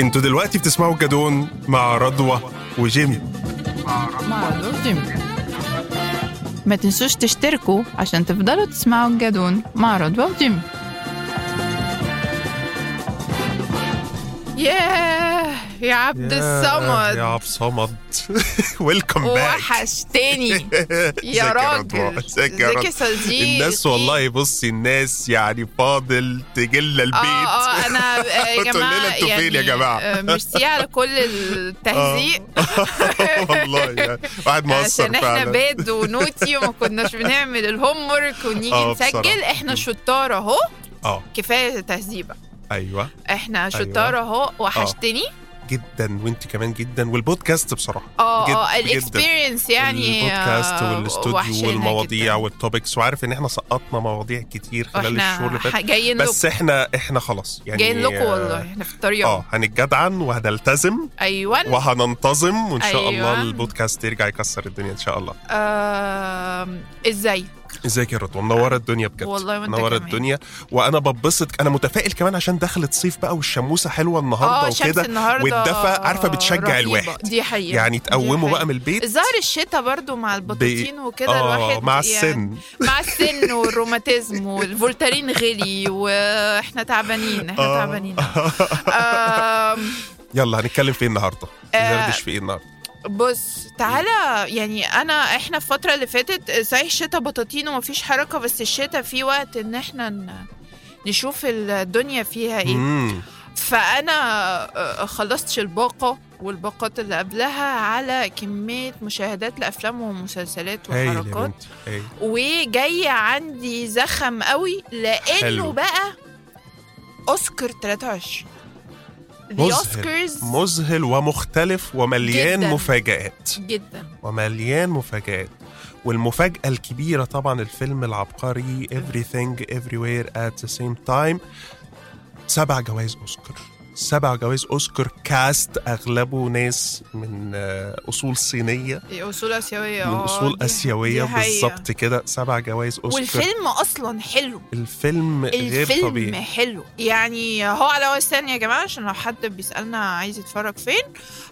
أنتوا دلوقتي بتسمعوا الجدون مع رضوى وجيمي. مع رضوى جيمي ما تنسوش تشتركوا عشان تفضلوا تسمعوا الجدون مع رضوى وجيمي. ياه يا عبد الصمد يا عبد الصمد welcome back وحشتني يا راجل ازيك يا ازيك يا رضوى صديقي الناس والله بصي الناس يعني فاضل تجيلنا البيت آه آه أنا يا تقول لنا جماعة أنتوا فين يا جماعة؟ آه، ميرسي على كل التهزيق والله يعني واحد مقصر عشان إحنا bad و naughty وما كناش بنعمل ال homework ونيجي نسجل. إحنا شطار اهو آه كفايه تهذيبه أيوه إحنا شطار اهو وحشتني جدا وانت كمان جدا والبودكاست بصراحة آه آه. ال experience يعني البودكاست آه، والأستوديو والمواضيع. وال topics وعارف إن إحنا سقطنا مواضيع كتير خلال الشهور اللي لكم بس إحنا إحنا خلاص يعني جايين لكم آه، والله إحنا في الطريق آه هنتجدعن وهنلتزم أيوه وهننتظم وإن شاء أيوة. الله البودكاست يرجع يكسر الدنيا إن شاء الله آم، إزاي ازيك يا رضوى؟ منورة الدنيا بجد. والله وأنت منورة. الدنيا. وأنا ببسط أنا متفائل كمان عشان دخلت صيف بقى والشموسة حلوة النهارده شمس وكده والدفى عارفة بتشجع رهيبة. الواحد. دي حقيقة. يعني حقيقة. بقى من البيت. الظاهر الشتاء برضو مع البطاطين وكده آه الواحد مع يعني السن. مع السن والروماتيزم والفولتارين غلي وإحنا تعبانين إحنا آه. تعبانين. يلا هنتكلم في إيه النهارده؟ آه، ندردش في إيه النهارده؟ بص تعالى يعني أنا إحنا الفترة اللي فاتت صحيح الشتاء بطاطين ومفيش حركة بس الشتاء في وقت إن إحنا نشوف الدنيا فيها إيه مم. فأنا آه، خلصتش الباقة والباقات اللي قبلها على كمية مشاهدات لأفلام ومسلسلات وحركات وجاية عندي زخم قوي لأنه حلو. بقى أوسكار 23 The مذهل. Oscars مذهل ومختلف ومليان جداً. مفاجآت. جدا. ومليان مفاجآت. والمفاجأة الكبيرة طبعا الفيلم العبقري Everything Everywhere at the same time. سبع جوائز أوسكار. سبع جوائز أوسكار كاست أغلبه ناس من آه، أصول صينية. أصول آسيوية. من آه، أصول دي- آسيوية دي حقيقة. بالظبط كده. سبع جوائز أوسكار. والفيلم أصلا حلو. الفيلم غير الفيلم طبيعي. حلو. يعني هو على OSN يا جماعة عشان لو حد بيسألنا عايز يتفرج فين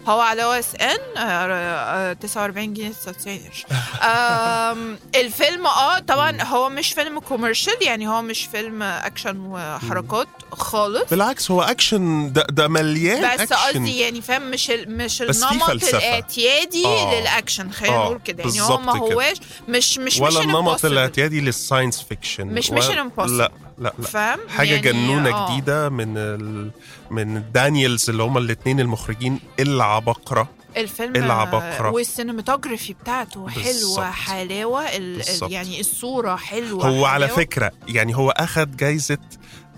هو على OSN 49 جنيه 99 قرش الفيلم آه طبعا هو مش فيلم commercial يعني هو مش فيلم اكشن وحركات خالص. بالعكس هو أكشن ده, ده مليان بس قصدي يعني فاهم مش ال مش النمط. الاعتيادي آه. للاكشن خلينا آه، نقول كده يعني هو ما. هواش مش مش ولا النمط. الاعتيادي لل science fiction مش و- Mission Impossible. لا لا لا فاهم حاجة يعني جنونة آه. جديدة من ال... من دانييلز اللي هما الاثنين المخرجين العباقره الفيلم العباقرة. وال cinematography بتاعته بالظبط. حلوة حلاوة ال... يعني الصورة حلوة هو على حلاوة. فكرة يعني هو أخد جايزة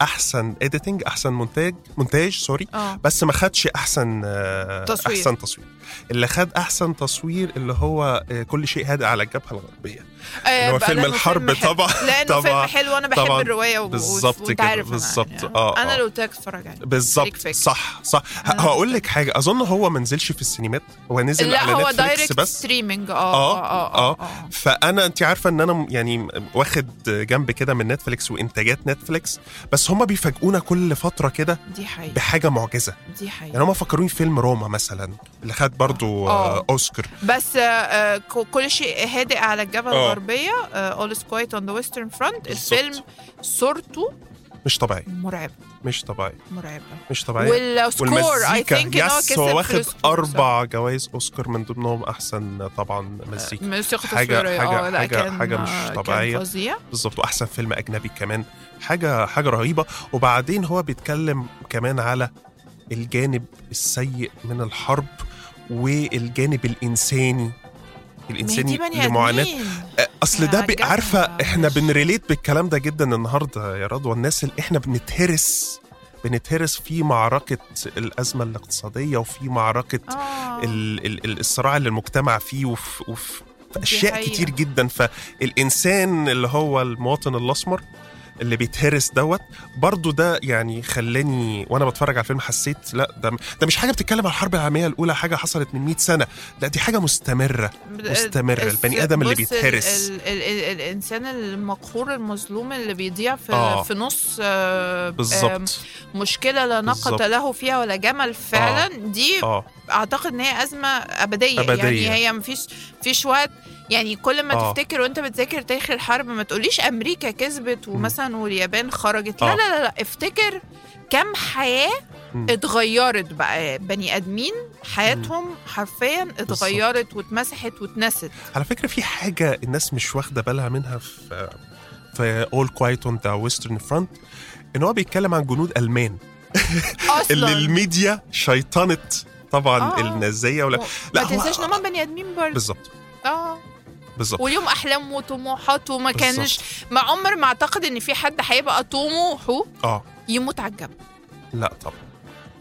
أحسن editing أحسن مونتاج مونتاج sorry آه. بس ما خدش أحسن آه، تصوير. أحسن تصوير. اللي خد أحسن تصوير اللي هو آه، كل شيء هادئ على الجبهة الغربية. هو بقى فيلم الحرب فيلم. طبعا لأنه طبعا فيلم حلو أنا بحب طبعا. الرواية و... بالظبط كده، بالظبط. يعني. آه، أنا آه. لو لك اتفرج عليه بالظبط. صح صح هقول لك حاجة أظن هو ما نزلش في السينمات هو نزل لا على هو direct بس streaming آه آه، آه آه. آه, آه. فأنا أنت عارفة إن أنا يعني واخد جنب كده من نتفليكس وإنتاجات نتفليكس بس هم بيفاجئونا كل فترة كده دي حقيقة بحاجة معجزة دي حقيقة يعني هم فكروني في فيلم روما مثلا اللي خد برضو آه. آه. اوسكار بس آه، آه، كل شيء هادئ على الجبهه آه. الغربية All Is Quiet on the Western Front. الفيلم صورته مش طبيعي. مرعبه مش طبيعي. مرعبة. مش طبيعي. وال score I think ان هو yes كسب هو في واخد أربع جوائز أوسكار من ضمنهم أحسن طبعا مزيكا. موسيقى حاجة- تصويرية حاجة- آه لا حاجة- كان حاجة مش. فظيع. بالظبط وأحسن فيلم أجنبي كمان. حاجة حاجة رهيبة. وبعدين هو بيتكلم كمان على الجانب السيء من الحرب والجانب الإنساني. بني لمعاناة. أصل ده عارفة إحنا بنريليت بالكلام ده جدا النهارده يا رضوى. الناس اللي إحنا بنتهرس بنتهرس في معركة الأزمة الاقتصادية وفي معركة آه. ال ال ال- الصراع اللي المجتمع فيه وفي, وفي حقيقة. كتير جدا. فالإنسان اللي هو المواطن الأسمر اللي بيتهرس دوت برضو ده يعني خلاني وأنا بتفرج على الفيلم حسيت لا ده ده مش حاجة بتتكلم عن الحرب العالمية الأولى حاجة حصلت من 100 سنة لا دي حاجة مستمرة مستمرة، الس- البني آدم اللي بيتهرس. ال ال ال ال الإنسان المقهور المظلوم اللي بيضيع في آه. في نص آه، بالظبط مشكلة لا ناقه. له فيها ولا جمل فعلا دي آه أعتقد إن هي أزمة أبدية, أبدية. يعني هي مفيش فيش وقت يعني كل ما آه. تفتكر وانت بتذاكر تاريخ الحرب ما تقوليش أمريكا كسبت ومثلا واليابان خرجت لا آه. لا لا, لا. افتكر كم حياة مم. اتغيرت بقى بني آدمين حياتهم حرفيا اتغيرت واتمسحت واتنست على فكرة في حاجة الناس مش واخدة بالها منها في في All Quiet on the Western Front إن هو بيتكلم عن جنود ألمان اللي الميديا شيطنت طبعا آه. النازية ولا ما لا هو- تنساش إن هم بني آدمين برضه بالظبط آه بالظبط وليهم أحلام وطموحات وما. كانش ما عمر ما أعتقد إن في حد هيبقى طموحه آه يموت على الجبهة لا طبعا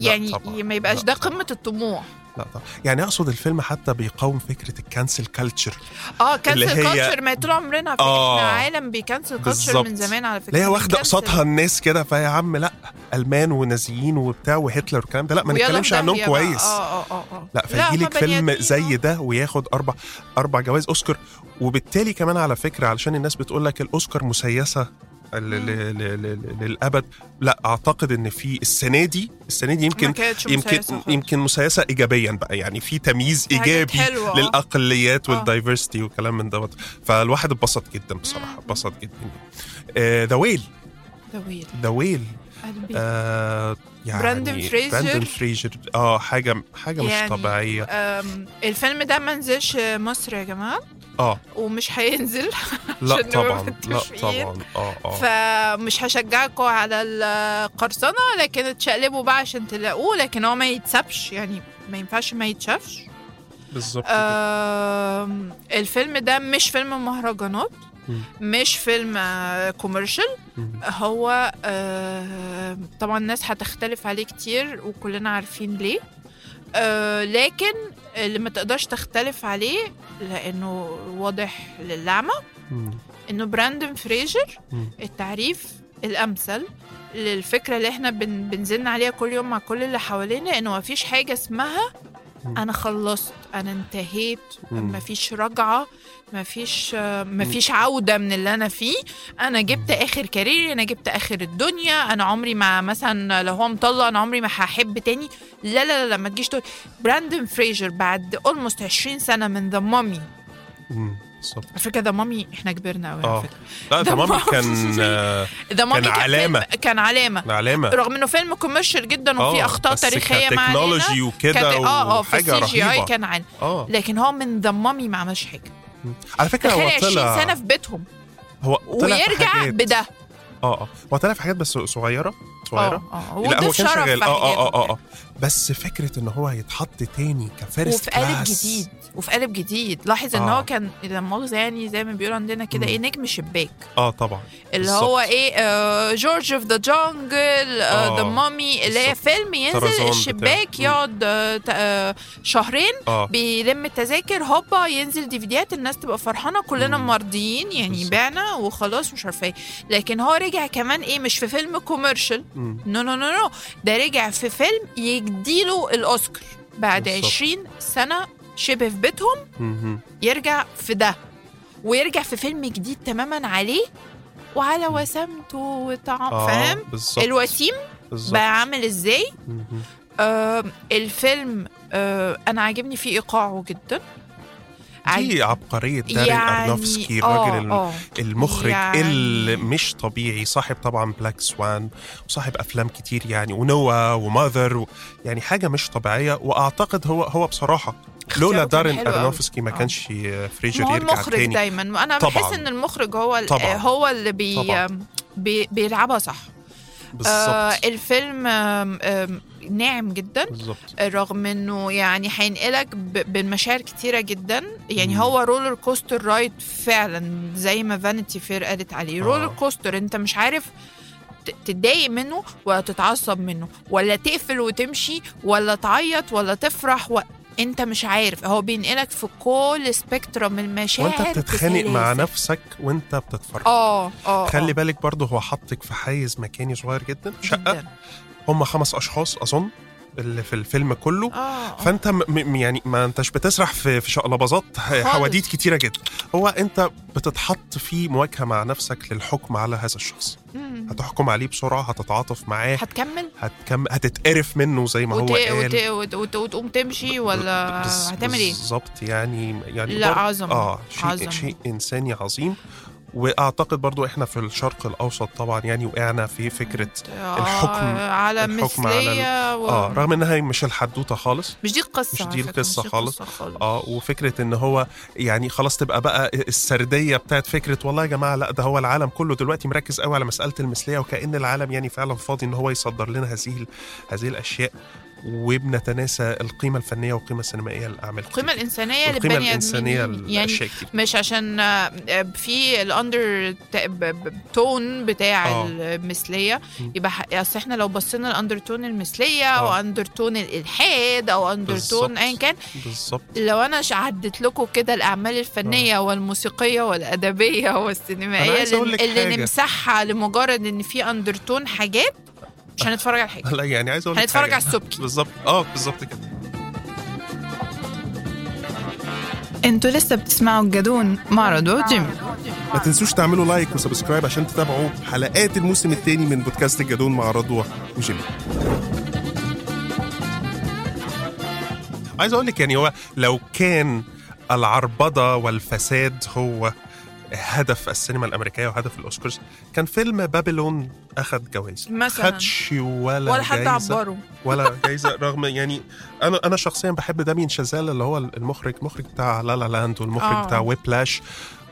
لا يعني طبعاً. ما يبقاش لا ده. قمة الطموح لا طبعا يعني أقصد الفيلم حتى بيقاوم فكرة ال cancel culture آه cancel culture ما طول عمرنا في آه. إحنا عالم بي cancel culture. من زمان على فكرة هي واخدة. قصادها الناس كده فيا عم لا ألمان ونازيين وبتاع وهتلر والكلام ده لا ما نتكلمش عنهم. كويس آه آه آه آه لا فيجي لك فيلم زي آه. ده وياخد أربع أربع جوائز أوسكار وبالتالي كمان على فكرة علشان الناس بتقول لك الأوسكار مسيسة للأبد. لا أعتقد إن في السنة دي السنة دي يمكن يمكن. يمكن مسيسه ايجابيا بقى. يعني في تمييز إيجابي آه. للأقليات آه. والدايفرستي وكلام من دوت. فالواحد اتبسط جدا بصراحة اتبسط جدا. The Whale The Whale قلبي آه يعني براندون فريزر. براندون فريزر. آه حاجة حاجة مش يعني طبيعية. آم، الفيلم ده ما نزلش مصر يا جماعة؟ آه ومش هينزل لا طبعا لا. طبعا آه آه فمش هشجعكم على القرصنة لكن اتشقلبوا بقى عشان تلاقوه لكن هو ما يتسابش يعني ما ينفعش ما يتشافش بالظبط. آم، الفيلم ده مش فيلم مهرجانات. مش فيلم commercial مم. هو آه، طبعا الناس هتختلف عليه كتير وكلنا عارفين ليه آه، لكن اللي ما تقدرش تختلف عليه لأنه واضح للعمى. إنه براندون فريجر. التعريف الأمثل للفكرة اللي إحنا بن بنزلنا عليها كل يوم مع كل اللي حوالينا إنه مفيش حاجة اسمها. أنا خلصت أنا انتهيت. مفيش رجعة مفيش مفيش عودة من اللي أنا فيه. أنا جبت آخر career ي أنا جبت آخر الدنيا. أنا عمري ما مثلا لو هو مطلق أنا عمري ما هحب تاني. لا لا لا, ما تجيش تقول. براندون فريجر بعد almost 20 سنة من The Mummy. بالظبط. على فكرة The Mummy إحنا كبرنا قوي آه. على فكرة. لا The Mummy. كان آه، The Mummy كان. فيلم كان علامة. علامة. رغم إنه فيلم commercial جدا وفيه آه، أخطاء تاريخية ما علينا. ك technology وكده آه آه في ال CGI كان عالي لكن هو من The Mummy ما عملش حاجة. على فكرة هو 20 طلع سنة في بيتهم. هو ويرجع. بده. آه آه. هو طلع في حاجات بس صغيرة صغيرة. آه آه. لا هو كان شغال. آه آه آه آه. بس فكرة إن هو يتحط تاني ك first وفي قالب جديد وفي قالب جديد لاحظ إن آه. هو كان لا مؤاخذة يعني زي ما بيقولوا عندنا كده. إيه نجم شباك آه طبعا اللي بالظبط. هو إيه آه George of the Jungle The آه، Mummy اللي هي. فيلم ينزل الشباك. يقعد آه آه شهرين آه بيلم التذاكر هوبا ينزل ديفيديات الناس تبقى فرحانة كلنا. مرضيين يعني بالظبط. بعنا وخلاص مش عارفة إيه لكن هو رجع كمان إيه مش في فيلم commercial. no no no no ده رجع في فيلم يديله الأوسكار بعد بالظبط. 20 سنة شبه في بيتهم مم. يرجع في ده ويرجع في فيلم جديد تماما عليه وعلى وسامته وطعم آه فاهم الوسيم بقى عامل إزاي. آه الفيلم آه أنا عاجبني فيه إيقاعه جدا دي عبقرية دارين أرنوفسكي آه، الراجل آه. المخرج يعني- اللي مش طبيعي صاحب طبعا Black Swan وصاحب أفلام كتير يعني و Noah و Mother و يعني حاجة مش طبيعية وأعتقد هو هو بصراحة لولا دارين. ارنوفسكي ما آه. كانش فريجر يرجع المخرج تاني دايما أنا طبعاً. بحس إن المخرج هو طبعاً. هو اللي بي. بي بيلعبها صح آه بالظبط الفيلم آم آم ناعم جدا بالظبط رغم إنه يعني هينقلك ب- بالمشاعر كتيرة جدا يعني مم. هو roller coaster ride فعلا زي ما Vanity Fair قالت عليه آه. roller coaster أنت مش عارف تتضايق منه ولا تتعصب منه ولا تقفل وتمشي ولا تعيط ولا تفرح و... أنت مش عارف هو بينقلك في كل spectrum المشاعر وأنت بتتخانق مع. نفسك وأنت بتتفرج آه آه خلي آه. بالك برضه هو حطك في حيز مكاني صغير جدا شقة جداً. هم خمس أشخاص أظن اللي في الفيلم كله. آه. فأنت م يعني ما أنتش بتسرح في في شقلباظات حواديت كتيرة جدا. هو أنت بتتحط في مواجهة مع نفسك للحكم على هذا الشخص. مم. هتحكم عليه بسرعة هتتعاطف معاه. هتكمل؟ هتكم هتتقرف منه زي ما هو وت... قال. وت... وت... وت... وتقوم تمشي ولا بز- هتعمل إيه؟ بالظبط يعني يعني لا عظمة. آه شيء عظمة. شيء إنساني عظيم. وأعتقد برضو إحنا في الشرق الأوسط طبعا يعني وقعنا في فكرة آه، الحكم- على الحكم على ال- و... آه رغم إنها مش الحدوتة خالص مش دي القصة مش دي دي خالص. خالص آه وفكرة إن هو يعني خلاص تبقى بقى السردية بتاعت فكرة والله يا جماعة لا ده هو العالم كله دلوقتي مركز قوي على مسألة المثلية وكأن العالم يعني فعلا فاضي إن هو يصدر لنا هذه هذه الأشياء وبنتناسى القيمة الفنية والقيمة السينمائية للاعمال القيمة الإنسانية القيمة الإنسانية يعني كتير مش عشان آه، في ال undertone بتاع آه. المثلية. يبقى أصل إحنا لو بصينا ال undertone المثلية آه. أو undertone الإلحاد أو undertone. ايا كان بالظبط لو أنا عدت لكم كده الأعمال الفنية والموسيقية والأدبية والسينمائية اللي, اللي. نمسحها لمجرد إن في undertone حاجات مش هنتفرج على حاجة. لا يعني عايز أقول لك هنتفرج. على السبكي. بالظبط. آه بالظبط كده. أنتوا لسه بتسمعوا الجدون مع رضوى وجيمي ما تنسوش تعملوا like و subscribe عشان تتابعوا حلقات الموسم الثاني من بودكاست الجدون مع رضوى وجيمي عايز أقول لك يعني هو لو كان العربدة والفساد هو هدف السينما الأمريكية وهدف الأوسكارز كان فيلم بابلون أخذ جوائز. مثلا. خدش ولا ولا حد جايزة. عبره. ولا جايزة رغم يعني أنا أنا شخصيا بحب دامين شازال اللي هو المخرج مخرج بتاع لا لا لاند والمخرج آه. بتاع ويبلاش.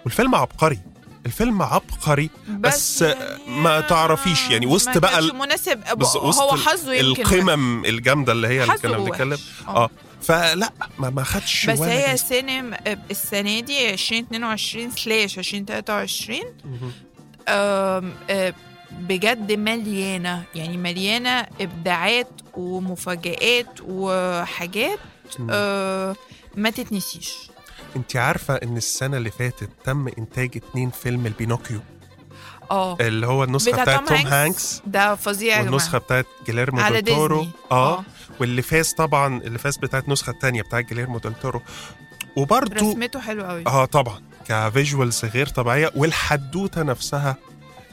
والفيلم عبقري الفيلم عبقري بس ما تعرفيش يعني وسط بقى مناسب. بس هو حظه يمكن القمم الجامدة اللي هي اللي كنا. بنتكلم. آه. آه. فلا ما ما خدش بس ولا هي. سينما السنة دي 2022 slash 2023 مهم. آم، آه، بجد مليانة يعني مليانة إبداعات ومفاجآت وحاجات آه، ما تتنسيش انت عارفة إن السنة اللي فاتت تم إنتاج اتنين فيلم البينوكيو آه. اللي هو النسخة بتاع بتاعت توم هانكس؟ ده فظيع يا والنسخة بتاعت جيليرمو على ديزني. آه. آه. واللي فاز طبعا اللي فاز بتاعت النسخة الثانية بتاعت جيليرمو ديل تورو وبرده رسمته حلوة قوي. آه طبعا. ك visuals غير طبيعية. والحدوتة نفسها.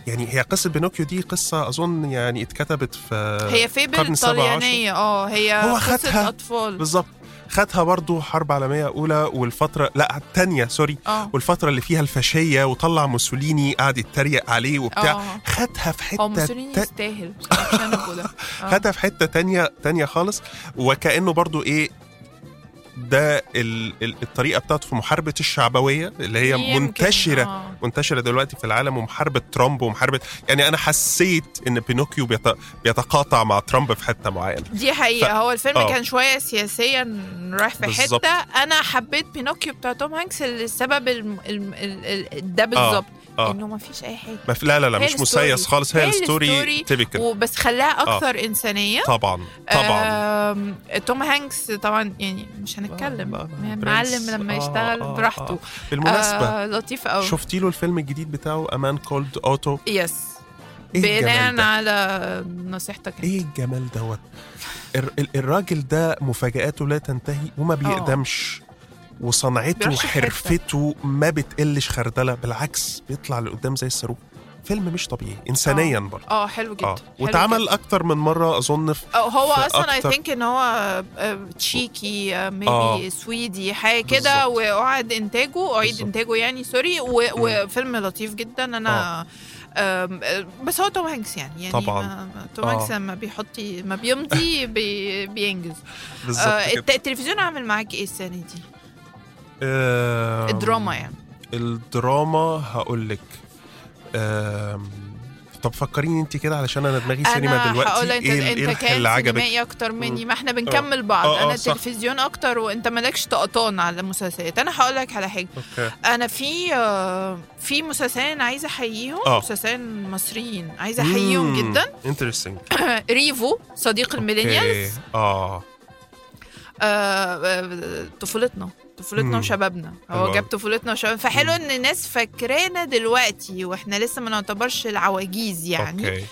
يعني هي قصة بينوكيو دي قصة أظن يعني اتكتبت في هي fable. طليانية. آه هي هو خدها؟ أطفال. بالظبط. خدها برضو حرب عالمية أولى والفترة لا الثانية sorry. آه. والفترة اللي فيها الفاشية وطلع موسوليني قاعد يتريق عليه وبتاع. آه. خدها في هو حتة موسوليني تا- يستاهل آه. خدها في حتة تانية تانية خالص. وكأنه برضو إيه ده ال ال الطريقة بتاعته في محاربة الشعبوية اللي هي يمكن، منتشرة آه. منتشرة دلوقتي في العالم ومحاربة ترامب ومحاربة يعني أنا حسيت إن بينوكيو بيت بيتقاطع مع ترامب في حتة معينة دي حقيقة ف- هو الفيلم آه. كان شوية سياسيا رايح في بالظبط. حتة أنا حبيت بينوكيو بتاع توم هانكس للسبب الم... الم... ال... ال... ده بالظبط آه. إنه ما فيش ما في لا لا لا مش. مسيس خالص هي هي ال story typical وبس خلاها أكثر إنسانية طبعا طبعا آم... توم هانكس طبعا يعني مش هنتكلم آه، آه، معلم. لما آه، يشتغل آه، براحته. آه. بالمناسبة آه لطيف قوي. شفتي له الفيلم الجديد بتاعه A Man Called Otto yes الجمال بناء على نصيحتك. إيه الجمال دوت؟ الر- ال- الراجل ده مفاجآته لا تنتهي وما بيقدمش وصنعته. وحرفته ما بتقلش خردلة بالعكس بيطلع لقدام زي الصاروخ. فيلم مش طبيعي انسانيا برضه آه حلو جدا حلو واتعمل. أكتر من مرة أظن في هو في أصلا I think إن هو آه، تشيكي آه. maybe سويدي حاجة كده. واعاد إنتاجه أعيد. إنتاجه يعني sorry وفيلم لطيف جدا أنا آه، بس هو توم هانكس يعني يعني طبعاً. توم آه. هانكس لما بيحط ما بيمضي بي things بالظبط آه، التلفزيون عامل معاك إيه السنة دي؟ آم، الدراما يعني الدراما هقول لك طب فكريني انت كده علشان أنا دماغي سينما دلوقتي. هقول انت إيه ال- إيه انت الح- كان اللي عجبك؟ سينمائي أكتر مني. ما إحنا بنكمل بعض. آه، آه، أنا. تلفزيون أكتر وأنت مالكش طقطان على المسلسلات. أنا هقول لك على حاجة. okay. أنا في آه، في مسلسلين عايزة أحييهم. آه. مسلسلين مصريين عايزة أحييهم جدا. interesting. ريفو صديق ال millennials. آه. آه، آه، طفولتنا. طفولتنا. وشبابنا. هو. جاب طفولتنا وشبابنا فحلو إن الناس فاكرانا دلوقتي وإحنا لسه ما نعتبرش العواجيز يعني. okay.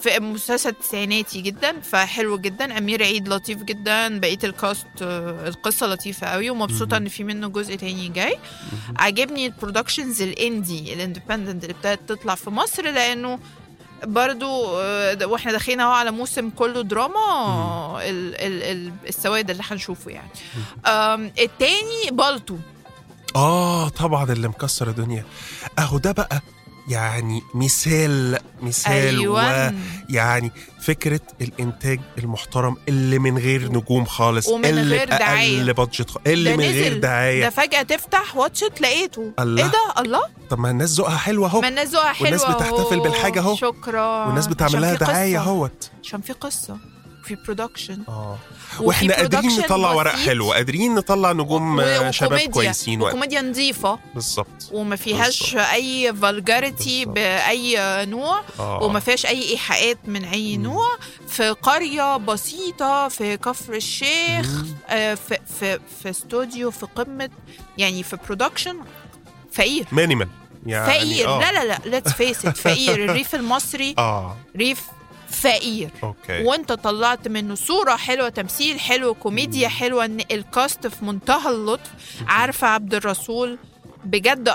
في مسلسل تسعيناتي جدا فحلو جدا. أمير عيد لطيف جدا. بقية ال cast القصة لطيفة قوي ومبسوطة. إن في منه جزء تاني جاي. عاجبني ال productions ال indie ال independent اللي ابتدت تطلع في مصر لأنه برضو آه، وإحنا داخلين اهو على موسم كله دراما ال ال ال السواد اللي هنشوفه يعني. التاني بالطو. آه طبعا اللي مكسر الدنيا. أهو ده بقى يعني مثال مثال أيوه يعني فكرة الإنتاج المحترم اللي من غير نجوم خالص ومن اللي غير دعاية. أقل بادجت اللي من غير نزل. دعاية ده فجأة تفتح واتشت لقيته الله. إيه ده الله طب ما الناس ذوقها حلو أهو ما الناس ذوقها حلوة والناس بتحتفل أهو. بالحاجة أهو. شكرا والناس بتعمل لها قصة. أهوت عشان في قصة في production آه وإحنا قادرين نطلع ورق. حلو قادرين نطلع نجوم آه، شباب. كويسين وكوميديا نظيفة بالظبط وما فيهاش. أي vulgarity. بأي نوع آه وما فيهاش أي إيحاءات من أي مم. نوع في قرية بسيطة في كفر الشيخ مم. آه، في في في استوديو في قمة يعني في production فقير minimal يعني فقير آه. لا لا لا let's face فقير الريف المصري آه ريف فقير. okay. وانت طلعت منه صورة حلوة تمثيل حلو كوميديا. حلوة إن ال cast في منتهى اللطف. عارفة عبد الرسول؟ بجد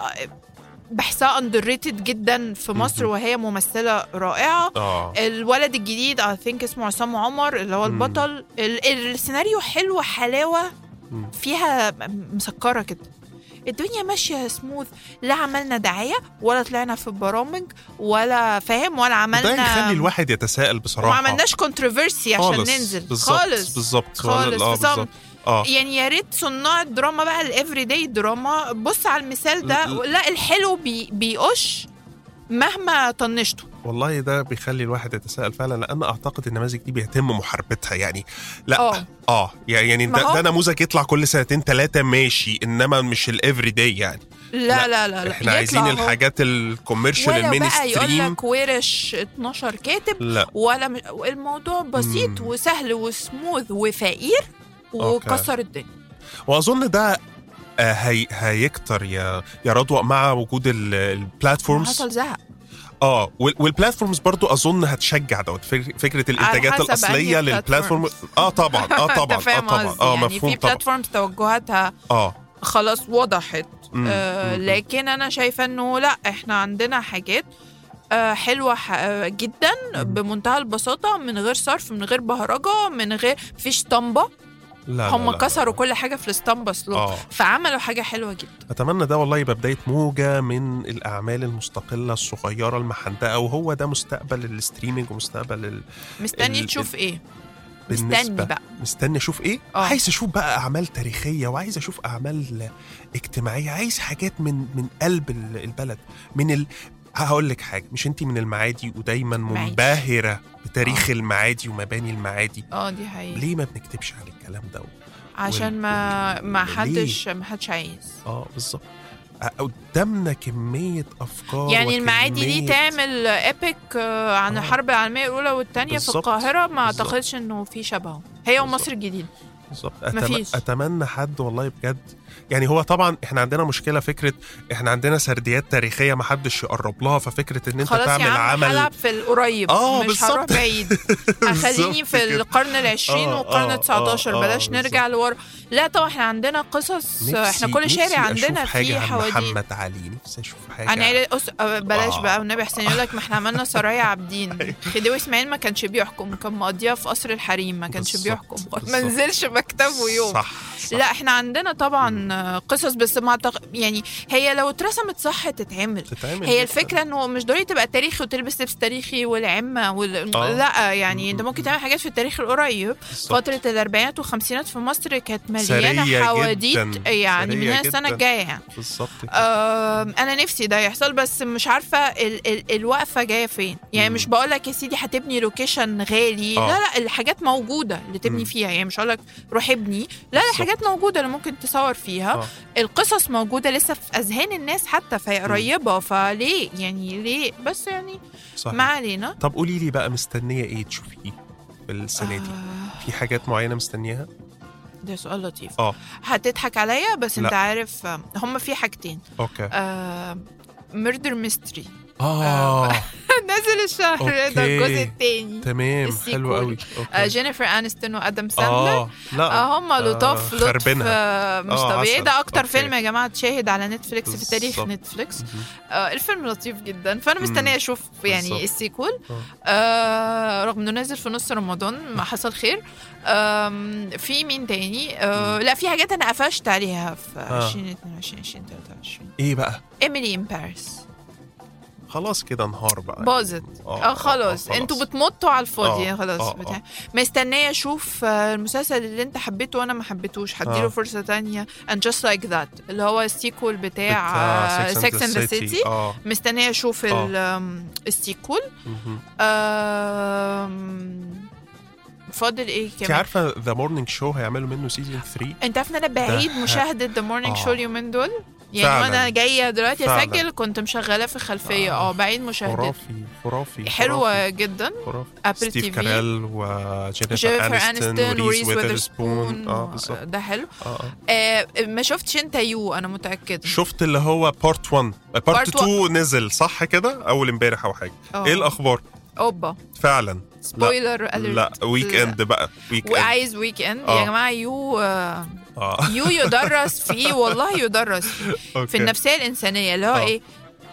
بحسها underrated جدا في مصر. وهي ممثلة رائعة. آه. الولد الجديد I think اسمه عصام عمر اللي هو. البطل. ال- السيناريو حلو حلاوة. فيها مسكرة كده. الدنيا ماشية سموث لا عملنا دعاية ولا طلعنا في برامج ولا فاهم؟ ولا ده عملنا يخلي الواحد يتساءل ما بصراحة عملناش controversy عشان خالص. ننزل. بالظبط خالص. بالظبط خالص صمت. بالظبط. آه. يعني يا ريت صناع الدراما بقى ال everyday drama. بص على المثال ده لا الحلو بي بيقش مهما طنشته. والله ده بيخلي الواحد يتساءل فعلا لأن أعتقد النماذج دي بيتم محاربتها يعني لأ آه آه يعني ما ده, ده نموذج يطلع كل سنتين ثلاثة ماشي إنما مش ال everyday يعني لا لأ لا, لا. إحنا عايزين. الحاجات ال commercial ولا بقى يقول ال mainstream لك ورش 12 كاتب لأ ولا م... الموضوع بسيط مم. وسهل وسموث وفقير وكسر الدنيا وأظن ده آه هي هيكتر يا يا رضوى مع وجود ال- ال platforms حصل زهق آه وال- وال platforms برضو أظن هتشجع دوت فك- فكرة الانتاجات الأصلية لل platform platforms. آه طبعا آه طبعا آه طبعا. آه يعني مفهوم في platforms توجهاتها آه خلاص وضحت مم، آه مم،. لكن أنا شايفة إنه لأ إحنا عندنا حاجات آه حلوة آه، جدا. بمنتهى البساطة من غير صرف من غير بهرجة من غير فيش اسطمبه لا هم لا. لا. كسروا كل حاجة في الاسطمبه سلو آه. فعملوا حاجة حلوة جدا. أتمنى ده والله يبقى بداية موجة من الأعمال المستقلة الصغيرة المحندقه وهو ده مستقبل الستريمينج ومستقبل ال... مستني ال- تشوف إيه. مستني بقى. مستني أشوف إيه؟ آه. عايز أشوف بقى أعمال تاريخية وعايز أشوف أعمال اجتماعية عايز حاجات من من قلب ال- البلد من ال... هقول لك حاجة مش انت من المعادي ودايما. منبهرة بتاريخ المعادي ومباني المعادي آه دي حقيقة ليه ما بنكتبش عن الكلام ده عشان ما ما؟ حدش ما حدش عايز آه بالظبط قدامنا كمية أفكار يعني المعادي دي تعمل ايبك عن آه. الحرب العالمية الأولى والثانيه في. القاهرة ما. أعتقدش إنه في شبهه هي. ومصر الجديدة بالظبط أتم... أتمنى حد والله بجد يعني هو طبعا إحنا عندنا مشكلة فكرة إحنا عندنا سرديات تاريخية ما حدش يقرب لها ففكرة إن أنت تعمل عم عمل هلعب في القريب. آه، مش. هروح بعيد. خليني في. القرن العشرين آه، والقرن آه، 19 آه، بلاش آه، نرجع لورا. لا طبعا إحنا عندنا قصص إحنا كل شارع عندنا فيه حواديت. محمد علي. نفسي أشوف حاجة عن عيلة أس... آه، بلاش آه. بقى والنبي حسين يقول لك ما إحنا عملنا سرايا عابدين. خديوي إسماعيل ما كانش بيحكم. كان مقضيها في قصر الحريم ما كانش بيحكم. ما. نزلش مكتبه يوم. صح, صح. لا إحنا عندنا طبعا آه، قصص بس ما أعتق... يعني هي لو اترسمت صح تتعمل تتعمل هي. الفكرة إنه مش ضروري تبقى تاريخي وتلبس لبس تاريخي والعمة وال... آه. لا يعني أنت ممكن تعمل حاجات في التاريخ القريب. فترة الأربعينات والخمسينات في مصر كانت مليانة حواديت. يعني من السنة. الجاية يعني بالظبط. آم، أنا نفسي ده يحصل بس مش عارفة ال ال الوقفة جاية فين يعني. مش بقول لك يا سيدي هتبني لوكيشن غالي آه. لا لا الحاجات موجودة اللي تبني. فيها يعني مش هقول لك روح ابني لا. الحاجات موجودة اللي ممكن تصور فيها آه. القصص موجودة لسه في أذهان الناس حتى فهي. قريبة فليه؟ يعني ليه؟ بس يعني صحيح. ما علينا. طب قولي لي بقى مستنية إيه تشوفيه في السنة دي؟ آه. في حاجات معينة مستنياها؟ ده سؤال لطيف. آه. هتضحك عليا بس انت لا. عارف آه، هم في حاجتين. okay. Murder Mystery آه نزل الشهر ده okay. الجزء الثاني تمام. حلو قوي okay جينيفر انستون وآدم ساندلر آه لا آه هم لطاف آه، لطف. آه، مش آه، طبيعي. ده أكتر okay. فيلم يا جماعة اتشاهد على نتفليكس في تاريخ. نتفليكس. آه الفيلم لطيف جدا فأنا. مستنية أشوف يعني. ال sequel آه. آه رغم إنه نازل في نص رمضان ما حصل خير في مين تاني آه لا في حاجات أنا قفشت عليها في آه. 2022 2023 إيه بقى Emily in Paris خلاص كده نهار بقى. باظت. آه، آه خلاص. آه، أنتوا بتمطوا على الفاضي. آه، خلاص آه، بتاع. آه. مستنية أشوف آه، المسلسل اللي أنت حبيته وأنا ما حبيتوش. هديله آه. فرصة تانية. And just like that اللي هو ال sequel بتاع, and the City. آه. مستنية أشوف آه. ال sequel فاضل إيه انت كمان؟ عارفة The Morning Show هيعملوا منه season 3 أنت عارف إن أنا بعيد ده- مشاهدة The Morning آه. Show اليومين دول؟ يعني فعلاً. وأنا جاية دلوقتي فعلاً. أسجل كنت مشغلاه في الخلفيه آه. آه بعيد مشاهدته خرافي خرافي حلوة خرافي، جدا. خرافي. Apple ستيف TV كاريل وجينيفر جينيفر انستون وريس ويذرسبون آه بالظبط. ده حلو. آه آه. آه ما شفتش أنت You أنا متأكدة. شفت اللي هو part 1 part Part 2 نزل صح كده؟ أول امبارح أو حاجة. آه. إيه الأخبار؟ أوبا. فعلا. spoiler لا weekend بقى weekend وعايز weekend آه. يا جماعة You آه You يدرس فيه والله يدرس فيه في. النفسية الإنسانية اللي هو آه. إيه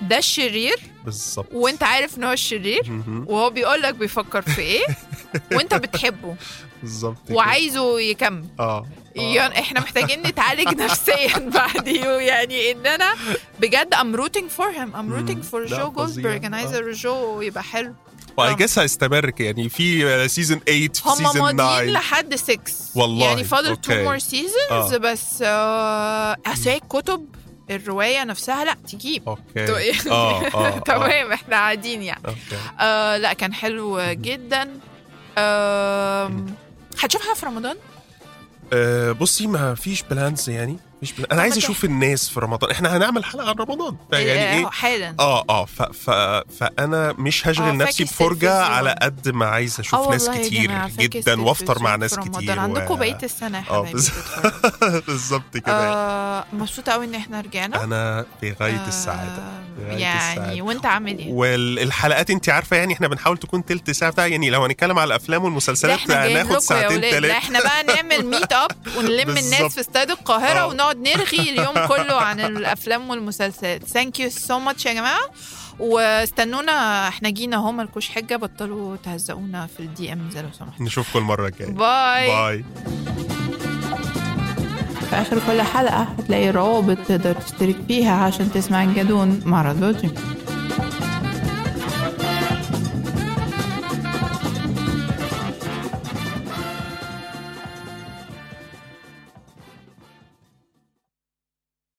ده الشرير بالظبط وأنت عارف إن هو الشرير. وهو بيقول لك بيفكر في إيه وأنت بتحبه بالظبط. وعايزه يكمل آه يعني إحنا محتاجين نتعالج نفسيا بعد You يعني إن أنا بجد I'm rooting for him I'm مم. rooting for لا، جو. جولدبرج أنا عايزه جو يبقى حلو و I آه. guess هيستمر يعني في season 8 في هم season ماضيين 9 لحد 6 والله. يعني فاضل two okay. more seasons آه. بس آه، أصل هي الكتب الرواية نفسها لا تجيب okay؟ آه آه آه. تمام إحنا قاعدين يعني آه لا كان حلو جدا آم، هتشوفها في رمضان آه، بصي ما فيش plans يعني مفيش plan. أنا عايز أشوف الناس في رمضان إحنا هنعمل حلقة عن رمضان يعني آه، إيه حالا آه آه ف ف فأنا مش آه، هشغل نفسي فاكس بفرجة. على قد ما عايز آه أشوف ناس والله يا كتير جدا وأفطر مع ناس. كتير عندكم و- بقية السنة يا آه حبايبي تتفرجوا. بالظبط كده آه مبسوطة قوي إن إحنا رجعنا أنا في غاية آه، السعادة يعني. وأنت عامل إيه؟ والحلقات أنت عارفة يعني إحنا بنحاول تكون تلت ساعة بتاع يعني لو هنتكلم على الأفلام لا والمسلسلات هناخد ساعتين ثلاثة إحنا بقى نعمل meet up ونلم. الناس في استاد القاهرة آه. ونقعد نرغي اليوم كله عن الأفلام والمسلسلات. thank you so much يا جماعة. واستنونا إحنا جينا اهو مالكوش حجة بطلوا تهزقونا في ال DMs لو سمحتوا نشوفكم المره الجاية. bye bye في آخر كل حلقة هتلاقي روابط تقدر تشترك فيها عشان تسمع الجدون مع رضوى